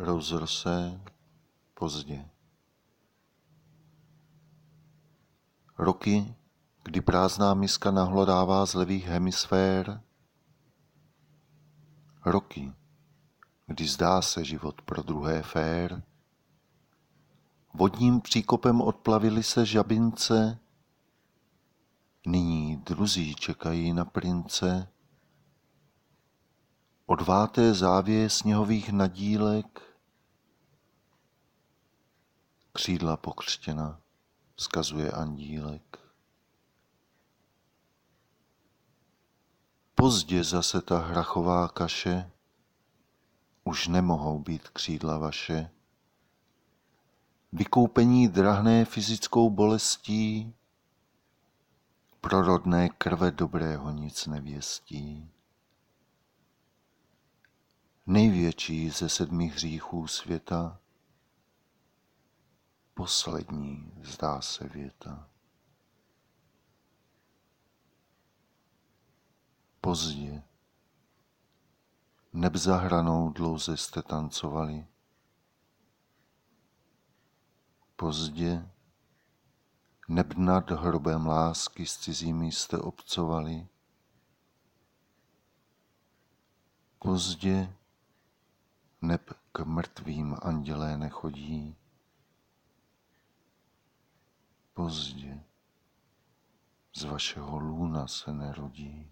rozrose pozdě. Roky, kdy prázdná miska nahlodává z levých hemisfér, roky, kdy zdá se život pro druhé fér, vodním příkopem odplavili se žabince, nyní druzí čekají na prince, odváté závěje sněhových nadílek, křídla pokřtěna, vzkazuje andílek. Pozdě zase ta hrachová kaše, už nemohou být křídla vaše. Vykoupení drahné fyzickou bolestí, prorodné krve dobrého nic nevěstí. Největší ze sedmi hříchů světa, poslední zdá se věta. Pozdě, neb za hranou dlouze jste tancovali. Pozdě, neb nad hrobem lásky s cizími jste obcovali. Pozdě, neb k mrtvým andělé nechodí. Pozdě z vašeho lůna se nerodí.